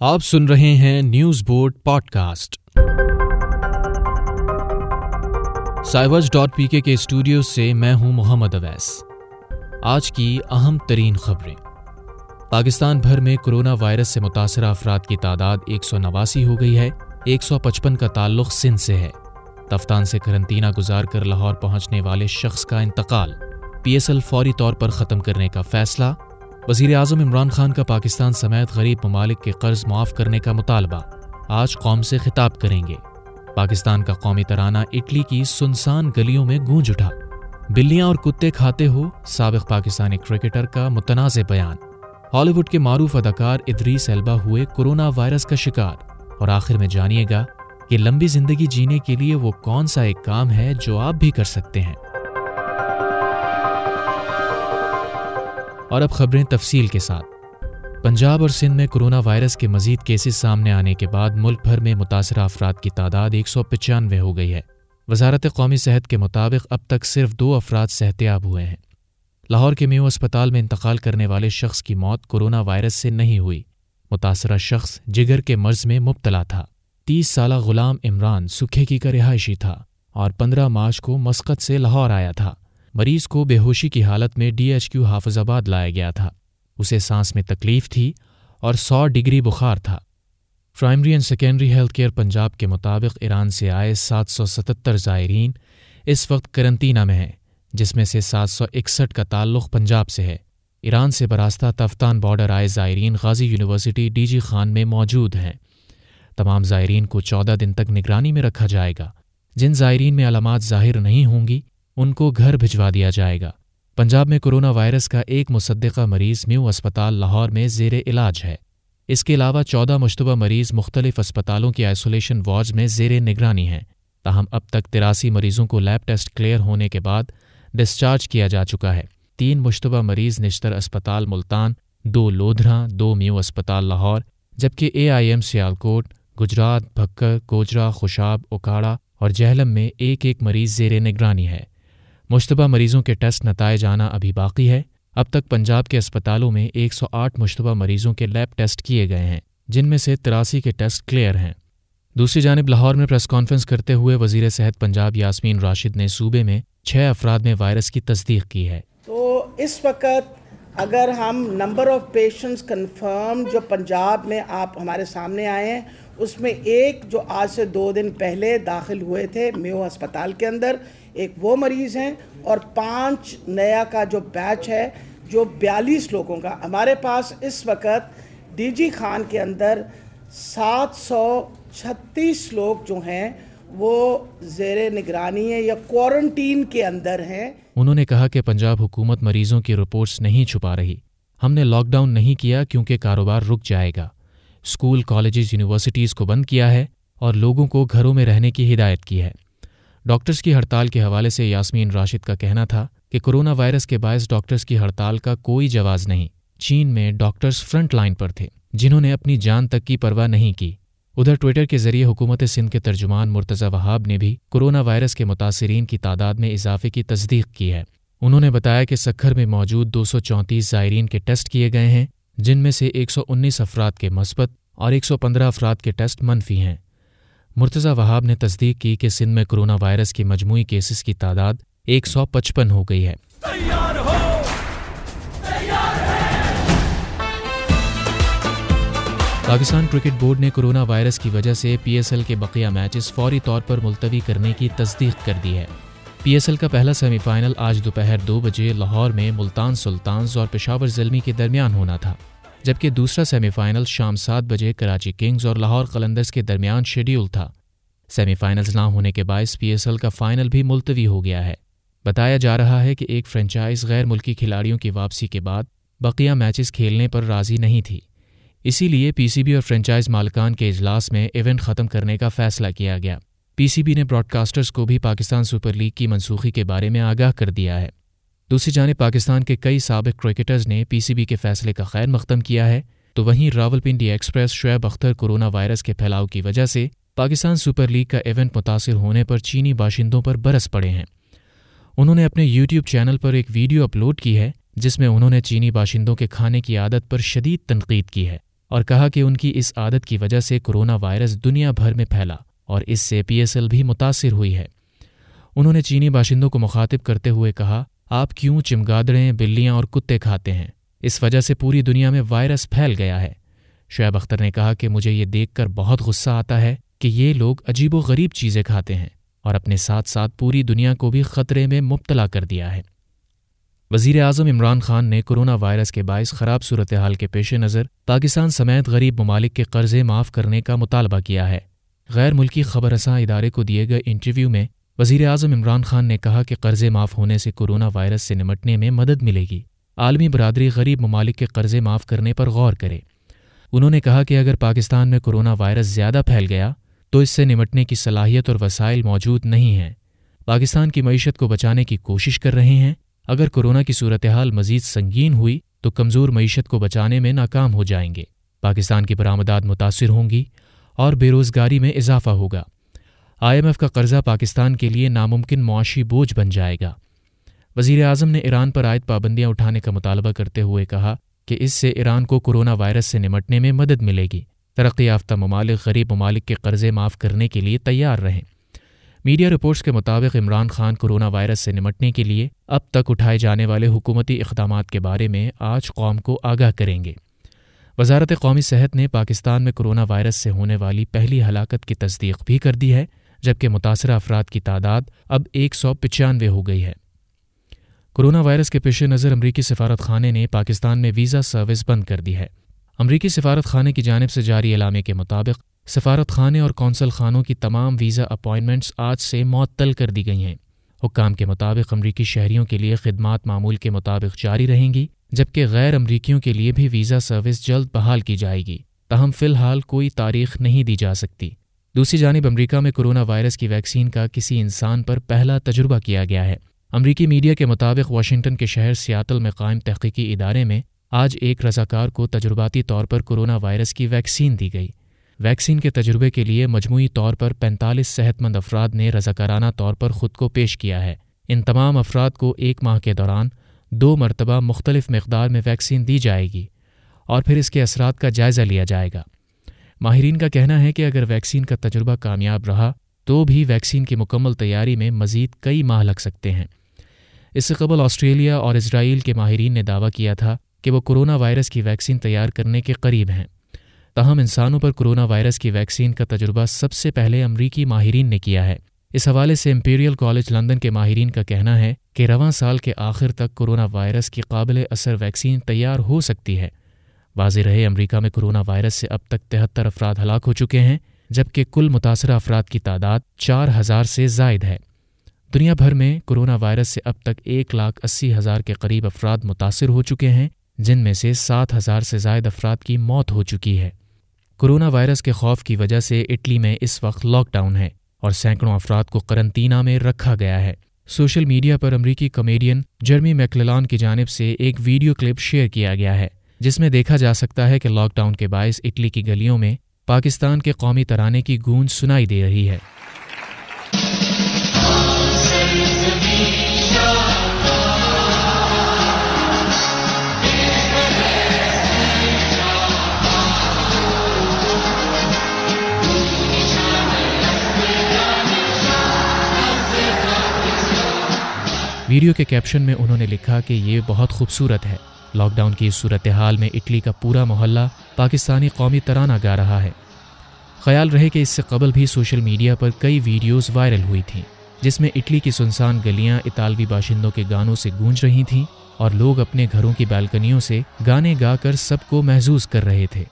آپ سن رہے ہیں news board podcast cybers dot P K studio سے میں ہوں محمد اویس۔ آج کی اہم ترین خبریں۔ پاکستان بھر میں کرونا وائرس سے متاثرہ افراد کی تعداد ایک سو نواسی ہو گئی ہے، ایک سو پچپن کا تعلق سندھ سے ہے۔ تفتان سے کرنطینہ گزار کر لاہور پہنچنے والے شخص کا انتقال۔ پی ایس ایل فوری طور پر ختم کرنے کا فیصلہ۔ وزیر اعظم عمران خان کا پاکستان سمیت غریب ممالک کے قرض معاف کرنے کا مطالبہ۔ آج قوم سے خطاب کریں گے۔ پاکستان کا قومی ترانہ اٹلی کی سنسان گلیوں میں گونج اٹھا۔ بلیاں اور کتے کھاتے ہو، سابق پاکستانی کرکٹر کا متنازع بیان۔ ہالی ووڈ کے معروف اداکار ادریس ایلبا ہوئے کورونا وائرس کا شکار۔ اور آخر میں جانیے گا کہ لمبی زندگی جینے کے لیے وہ کون سا ایک کام ہے جو آپ بھی کر سکتے ہیں۔ اور اب خبریں تفصیل کے ساتھ۔ پنجاب اور سندھ میں کرونا وائرس کے مزید کیسز سامنے آنے کے بعد ملک بھر میں متاثرہ افراد کی تعداد ایک سو پچانوے ہو گئی ہے۔ وزارت قومی صحت کے مطابق اب تک صرف دو افراد صحتیاب ہوئے ہیں۔ لاہور کے میو اسپتال میں انتقال کرنے والے شخص کی موت کورونا وائرس سے نہیں ہوئی۔ متاثرہ شخص جگر کے مرض میں مبتلا تھا۔ تیس سالہ غلام عمران سکھے کی کا رہائشی تھا اور پندرہ مارچ کو مسقط سے لاہور آیا تھا۔ مریض کو بے ہوشی کی حالت میں ڈی ایچ کیو حافظ آباد لایا گیا تھا۔ اسے سانس میں تکلیف تھی اور سو ڈگری بخار تھا۔ Primary and secondary health care Punjab کے مطابق ایران سے آئے سات سو ستتر زائرین اس وقت کرنطینہ میں ہیں، جس میں سے سات سو اکسٹھ کا تعلق پنجاب سے ہے۔ ایران سے براستہ تفتان بارڈر آئے زائرین Ghazi university D G Khan میں موجود ہیں۔ تمام زائرین کو چودہ دن تک نگرانی میں رکھا جائے گا۔ جن زائرین میں علامات ظاہر نہیں ہوں گی ان کو گھر بھجوا دیا جائے گا۔ پنجاب میں کورونا وائرس کا ایک مصدقہ مریض میو اسپتال لاہور میں زیر علاج ہے۔ اس کے علاوہ چودہ مشتبہ مریض مختلف اسپتالوں کی آئسولیشن وارڈز میں زیر نگرانی ہیں۔ تاہم اب تک تراسی مریضوں کو لیب ٹیسٹ کلیئر ہونے کے بعد ڈسچارج کیا جا چکا ہے۔ تین مشتبہ مریض نشتر اسپتال ملتان، دو لودھرا، دو میو اسپتال لاہور، جبکہ A I M Sialkot, Gujrat, Bhakkar, کوجرا، Khushab Okara اور جہلم میں ایک ایک مریض زیر نگرانی ہے۔ مشتبہ مریضوں کے ٹیسٹ نتائج آنا ابھی باقی ہے۔ اب تک پنجاب کے اسپتالوں میں ایک سو آٹھ مشتبہ مریضوں کے لیب ٹیسٹ کیے گئے ہیں، جن میں سے تراسی کے ٹیسٹ کلیئر ہیں۔ دوسری جانب لاہور میں پریس کانفرنس کرتے ہوئے وزیر صحت پنجاب یاسمین راشد نے صوبے میں چھ افراد میں وائرس کی تصدیق کی ہے۔ تو اس وقت اگر ہم نمبر آف پیشنٹس کنفرم جو پنجاب میں آپ ہمارے سامنے آئے ہیں، اس میں ایک جو آج سے دو دن پہلے داخل ہوئے تھے میو ہسپتال کے اندر ایک وہ مریض ہیں اور پانچ نیا کا جو بیچ ہے، جو بیالیس لوگوں کا۔ ہمارے پاس اس وقت ڈی جی خان کے اندر سات سو چھتیس لوگ جو ہیں، وہ زیر نگرانی ہے یا کوارنٹین کے اندر ہیں۔ انہوں نے کہا کہ پنجاب حکومت مریضوں کی رپورٹس نہیں چھپا رہی۔ ہم نے لاک ڈاؤن نہیں کیا کیونکہ کاروبار رک جائے گا۔ اسکول کالجز یونیورسٹیز کو بند کیا ہے اور لوگوں کو گھروں میں رہنے کی ہدایت کی ہے۔ ڈاکٹرز کی ہڑتال کے حوالے سے یاسمین راشد کا کہنا تھا کہ کورونا وائرس کے باعث ڈاکٹرز کی ہڑتال کا کوئی جواز نہیں۔ چین میں ڈاکٹرز فرنٹ لائن پر تھے، جنہوں نے اپنی جان تک کی پرواہ نہیں کی۔ ادھر ٹویٹر کے ذریعے حکومت سندھ کے ترجمان مرتضی وہاب نے بھی کورونا وائرس کے متاثرین کی تعداد میں اضافے کی تصدیق کی ہے۔ انہوں نے بتایا کہ سکھر میں موجود دو سو چونتیس زائرین کے ٹیسٹ کیے گئے ہیں، جن میں سے ایک سو انیس افراد کے مثبت اور ایک سو پندرہ افراد کے ٹیسٹ منفی ہیں۔ مرتضی وہاب نے تصدیق کی کہ سندھ میں کرونا وائرس کی مجموعی کیسز کی تعداد ایک سو پچپن ہو گئی ہے۔ پاکستان کرکٹ بورڈ نے کرونا وائرس کی وجہ سے پی ایس ایل کے بقیہ میچز فوری طور پر ملتوی کرنے کی تصدیق کر دی ہے۔ پی ایس ایل کا پہلا سیمی فائنل آج دوپہر دو بجے لاہور میں ملتان سلطانز اور پشاور زلمی کے درمیان ہونا تھا۔ جبکہ دوسرا سیمی فائنل شام سات بجے کراچی کنگز اور لاہور قلندرز کے درمیان شیڈیول تھا۔ سیمی فائنلز نہ ہونے کے باعث پی ایس ایل کا فائنل بھی ملتوی ہو گیا ہے۔ بتایا جا رہا ہے کہ ایک فرنچائز غیر ملکی کھلاڑیوں کی واپسی کے بعد بقیہ میچز کھیلنے پر راضی نہیں تھی۔ اسی لیے پی سی بی اور فرنچائز مالکان کے اجلاس میں ایونٹ ختم کرنے کا فیصلہ کیا گیا۔ پی سی بی نے براڈ کاسٹرز کو بھی پاکستان سپر لیگ کی منسوخی کے بارے میں آگاہ کر دیا ہے۔ دوسری جانب پاکستان کے کئی سابق کرکٹرز نے پی سی بی کے فیصلے کا خیر مختم کیا ہے، تو وہیں Rawalpindi express Shoaib Akhtar corona virus کے پھیلاؤ کی وجہ سے پاکستان سپر لیگ کا ایونٹ متاثر ہونے پر چینی باشندوں پر برس پڑے ہیں۔ انہوں نے اپنے یوٹیوب چینل پر ایک ویڈیو اپلوڈ کی ہے، جس میں انہوں نے چینی باشندوں کے کھانے کی عادت پر شدید تنقید کی ہے اور کہا کہ ان کی اس عادت کی وجہ سے کرونا وائرس دنیا بھر میں پھیلا اور اس سے پی ایس ایل بھی متاثر ہوئی ہے۔ انہوں نے چینی باشندوں کو مخاطب کرتے ہوئے کہا آپ کیوں چمگادڑیں، بلیاں اور کتے کھاتے ہیں؟ اس وجہ سے پوری دنیا میں وائرس پھیل گیا ہے۔ شعیب اختر نے کہا کہ مجھے یہ دیکھ کر بہت غصہ آتا ہے کہ یہ لوگ عجیب و غریب چیزیں کھاتے ہیں اور اپنے ساتھ ساتھ پوری دنیا کو بھی خطرے میں مبتلا کر دیا ہے۔ وزیر اعظم عمران خان نے کرونا وائرس کے باعث خراب صورتحال کے پیش نظر پاکستان سمیت غریب ممالک کے قرضے معاف کرنے کا مطالبہ کیا ہے۔ غیر ملکی خبر رساں ادارے کو دیے گئے انٹرویو میں وزیر اعظم عمران خان نے کہا کہ قرضے معاف ہونے سے کورونا وائرس سے نمٹنے میں مدد ملے گی۔ عالمی برادری غریب ممالک کے قرضے معاف کرنے پر غور کرے۔ انہوں نے کہا کہ اگر پاکستان میں کورونا وائرس زیادہ پھیل گیا تو اس سے نمٹنے کی صلاحیت اور وسائل موجود نہیں ہیں۔ پاکستان کی معیشت کو بچانے کی کوشش کر رہے ہیں۔ اگر کورونا کی صورتحال مزید سنگین ہوئی تو کمزور معیشت کو بچانے میں ناکام ہو جائیں گے۔ پاکستان کی برآمدات متاثر ہوں گی اور بے روزگاری میں اضافہ ہوگا۔ آئی ایم ایف کا قرضہ پاکستان کے لیے ناممکن معاشی بوجھ بن جائے گا۔ وزیر اعظم نے ایران پر عائد پابندیاں اٹھانے کا مطالبہ کرتے ہوئے کہا کہ اس سے ایران کو کورونا وائرس سے نمٹنے میں مدد ملے گی۔ ترقی یافتہ ممالک، غریب ممالک کے قرضے معاف کرنے کے لیے تیار رہیں۔ میڈیا رپورٹس کے مطابق عمران خان کورونا وائرس سے نمٹنے کے لیے اب تک اٹھائے جانے والے حکومتی اقدامات کے بارے میں آج قوم کو آگاہ کریں گے۔ وزارت قومی صحت نے پاکستان میں کورونا وائرس سے ہونے والی پہلی ہلاکت کی تصدیق بھی کر دی ہے۔ جبکہ متاثرہ افراد کی تعداد اب ایک سو پچانوے ہو گئی ہے۔ کورونا وائرس کے پیش نظر امریکی سفارت خانے نے پاکستان میں ویزا سروس بند کر دی ہے۔ امریکی سفارت خانے کی جانب سے جاری علامے کے مطابق، سفارت خانے اور کونسل خانوں کی تمام ویزا اپائنٹمنٹس آج سے معطل کر دی گئی ہیں۔ حکام کے مطابق، امریکی شہریوں کے لیے خدمات معمول کے مطابق جاری رہیں گی، جبکہ غیر امریکیوں کے لیے بھی ویزا سروس جلد بحال کی جائے گی۔ تاہم، فی الحال کوئی تاریخ نہیں دی جا سکتی۔ دوسری جانب امریکہ میں کورونا وائرس کی ویکسین کا کسی انسان پر پہلا تجربہ کیا گیا ہے۔ امریکی میڈیا کے مطابق واشنگٹن کے شہر سیاتل میں قائم تحقیقی ادارے میں آج ایک رضاکار کو تجرباتی طور پر کورونا وائرس کی ویکسین دی گئی۔ ویکسین کے تجربے کے لیے مجموعی طور پر پینتالیس صحت مند افراد نے رضاکارانہ طور پر خود کو پیش کیا ہے۔ ان تمام افراد کو ایک ماہ کے دوران دو مرتبہ مختلف مقدار میں ویکسین دی جائے گی اور پھر اس کے اثرات کا جائزہ لیا جائے گا۔ ماہرین کا کہنا ہے کہ اگر ویکسین کا تجربہ کامیاب رہا، تو بھی ویکسین کی مکمل تیاری میں مزید کئی ماہ لگ سکتے ہیں۔ اس سے قبل آسٹریلیا اور اسرائیل کے ماہرین نے دعویٰ کیا تھا کہ وہ کرونا وائرس کی ویکسین تیار کرنے کے قریب ہیں۔ تاہم، انسانوں پر کرونا وائرس کی ویکسین کا تجربہ سب سے پہلے امریکی ماہرین نے کیا ہے۔ اس حوالے سے امپیریل کالج لندن کے ماہرین کا کہنا ہے کہ رواں سال کے آخر تک کرونا وائرس کی قابل اثر ویکسین تیار ہو سکتی ہے۔ واضح رہے، امریکہ میں کرونا وائرس سے اب تک تہتر افراد ہلاک ہو چکے ہیں، جبکہ کل متاثرہ افراد کی تعداد چار ہزار سے زائد ہے۔ دنیا بھر میں کرونا وائرس سے اب تک ایک لاکھ اسی ہزار کے قریب افراد متاثر ہو چکے ہیں، جن میں سے سات ہزار سے زائد افراد کی موت ہو چکی ہے۔ کورونا وائرس کے خوف کی وجہ سے اٹلی میں اس وقت لاک ڈاؤن ہے اور سینکڑوں افراد کو قرنطینہ میں رکھا گیا ہے۔ سوشل میڈیا پر امریکی کامیڈین جرمی میکلان کی جانب سے ایک ویڈیو کلپ شیئر کیا گیا ہے۔ جس میں دیکھا جا سکتا ہے کہ لاک ڈاؤن کے باعث اٹلی کی گلیوں میں پاکستان کے قومی ترانے کی گونج سنائی دے رہی ہے۔ ویڈیو کے کیپشن میں انہوں نے لکھا کہ یہ بہت خوبصورت ہے۔ لاک ڈاؤن کی اس صورتحال میں اٹلی کا پورا محلہ پاکستانی قومی ترانہ گا رہا ہے۔ خیال رہے کہ اس سے قبل بھی سوشل میڈیا پر کئی ویڈیوز وائرل ہوئی تھیں جس میں اٹلی کی سنسان گلیاں اطالوی باشندوں کے گانوں سے گونج رہی تھیں اور لوگ اپنے گھروں کی بالکنیوں سے گانے گا کر سب کو محظوظ کر رہے تھے۔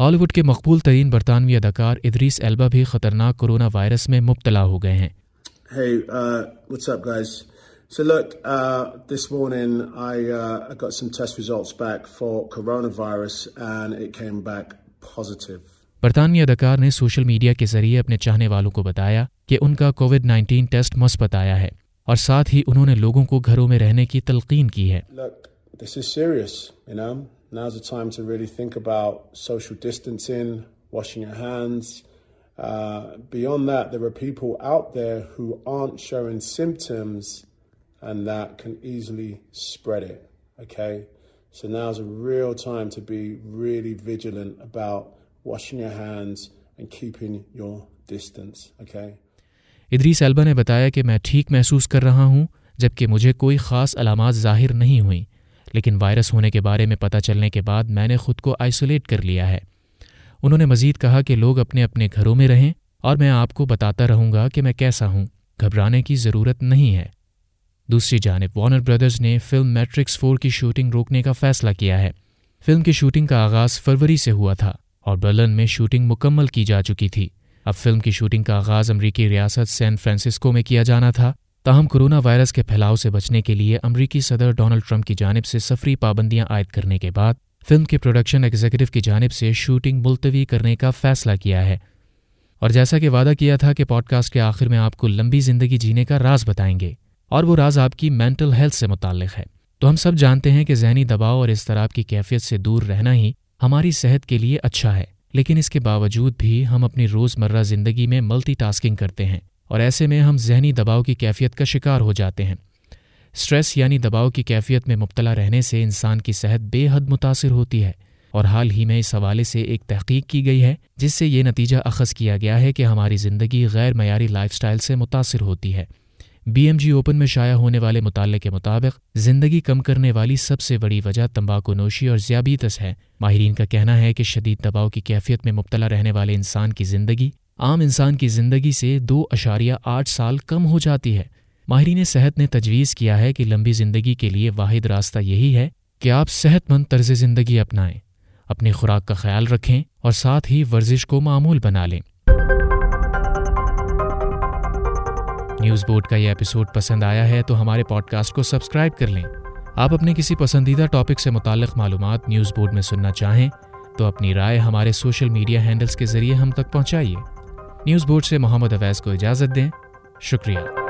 ہالی ووڈ کے مقبول ترین برطانوی اداکار ادریس ایلبا بھی خطرناک کورونا وائرس میں مبتلا ہو گئے ہیں۔ Hey, uh, what's up, guys? So, look, uh, this morning I, uh, I got some test results back for coronavirus and it came back positive. برطانوی اداکار نے سوشل میڈیا کے ذریعے اپنے چاہنے والوں کو بتایا کہ ان کا کووڈ نائنٹین ٹیسٹ مثبت آیا ہے اور ساتھ ہی انہوں نے لوگوں کو گھروں میں رہنے کی تلقین کی ہے Look, this is serious, you know? Now's the time to really think about social distancing, washing your hands, Uh, beyond that, there are people out there who aren't showing symptoms and that can easily spread it. Okay? So now's a real time to be really vigilant about washing your hands and keeping your distance, okay? Idris ایلبا نے بتایا کہ میں ٹھیک محسوس کر رہا ہوں جبکہ مجھے کوئی خاص علامات ظاہر نہیں ہوئیں لیکن وائرس ہونے کے بارے میں پتہ چلنے کے بعد میں نے خود کو آئسولیٹ کر لیا ہے انہوں نے مزید کہا کہ لوگ اپنے اپنے گھروں میں رہیں اور میں آپ کو بتاتا رہوں گا کہ میں کیسا ہوں گھبرانے کی ضرورت نہیں ہے دوسری جانب وارنر بردرز نے فلم میٹرکس فور کی شوٹنگ روکنے کا فیصلہ کیا ہے۔ فلم کی شوٹنگ کا آغاز فروری سے ہوا تھا اور برلن میں شوٹنگ مکمل کی جا چکی تھی۔ اب فلم کی شوٹنگ کا آغاز امریکی ریاست سین فرانسسکو میں کیا جانا تھا۔ تاہم، کرونا وائرس کے پھیلاؤ سے بچنے کے لیے امریکی صدر ڈونلڈ ٹرمپ کی جانب سے سفری پابندیاں عائد کرنے کے بعد فلم کے پروڈکشن ایگزیکٹو کی جانب سے شوٹنگ ملتوی کرنے کا فیصلہ کیا ہے۔ اور جیسا کہ وعدہ کیا تھا کہ پوڈ کاسٹ کے آخر میں آپ کو لمبی زندگی جینے کا راز بتائیں گے۔ اور وہ راز آپ کی مینٹل ہیلتھ سے متعلق ہے۔ تو ہم سب جانتے ہیں کہ ذہنی دباؤ اور اضطراب کی کیفیت سے دور رہنا ہی ہماری صحت کے لیے اچھا ہے۔ لیکن اس کے باوجود بھی ہم اپنی روز مرہ زندگی میں ملٹی ٹاسکنگ کرتے ہیں اور ایسے میں ہم ذہنی دباؤ کی کیفیت کا شکار ہو جاتے ہیں۔ اسٹریس یعنی دباؤ کی کیفیت میں مبتلا رہنے سے انسان کی صحت بے حد متاثر ہوتی ہے اور حال ہی میں اس حوالے سے ایک تحقیق کی گئی ہے جس سے یہ نتیجہ اخذ کیا گیا ہے کہ ہماری زندگی غیر معیاری لائف سٹائل سے متاثر ہوتی ہے۔ بی ایم جی اوپن میں شائع ہونے والے مطالعے کے مطابق زندگی کم کرنے والی سب سے بڑی وجہ تمباکو نوشی اور ذیابیطس ہے۔ ماہرین کا کہنا ہے کہ شدید دباؤ کی کیفیت میں مبتلا رہنے والے انسان کی زندگی عام انسان کی زندگی سے دو اشاریہ آٹھ سال کم ہو جاتی ہے۔ ماہرین صحت نے تجویز کیا ہے کہ لمبی زندگی کے لیے واحد راستہ یہی ہے کہ آپ صحت مند طرز زندگی اپنائیں، اپنی خوراک کا خیال رکھیں اور ساتھ ہی ورزش کو معمول بنا لیں۔ نیوز بورڈ کا یہ ایپیسوڈ پسند آیا ہے تو ہمارے پوڈ کاسٹ کو سبسکرائب کر لیں۔ آپ اپنے کسی پسندیدہ ٹاپک سے متعلق معلومات نیوز بورڈ میں سننا چاہیں تو اپنی رائے ہمارے سوشل میڈیا ہینڈلز کے ذریعے ہم تک پہنچائیے۔ نیوز بورڈ سے محمد اویز کو اجازت دیں۔ شکریہ۔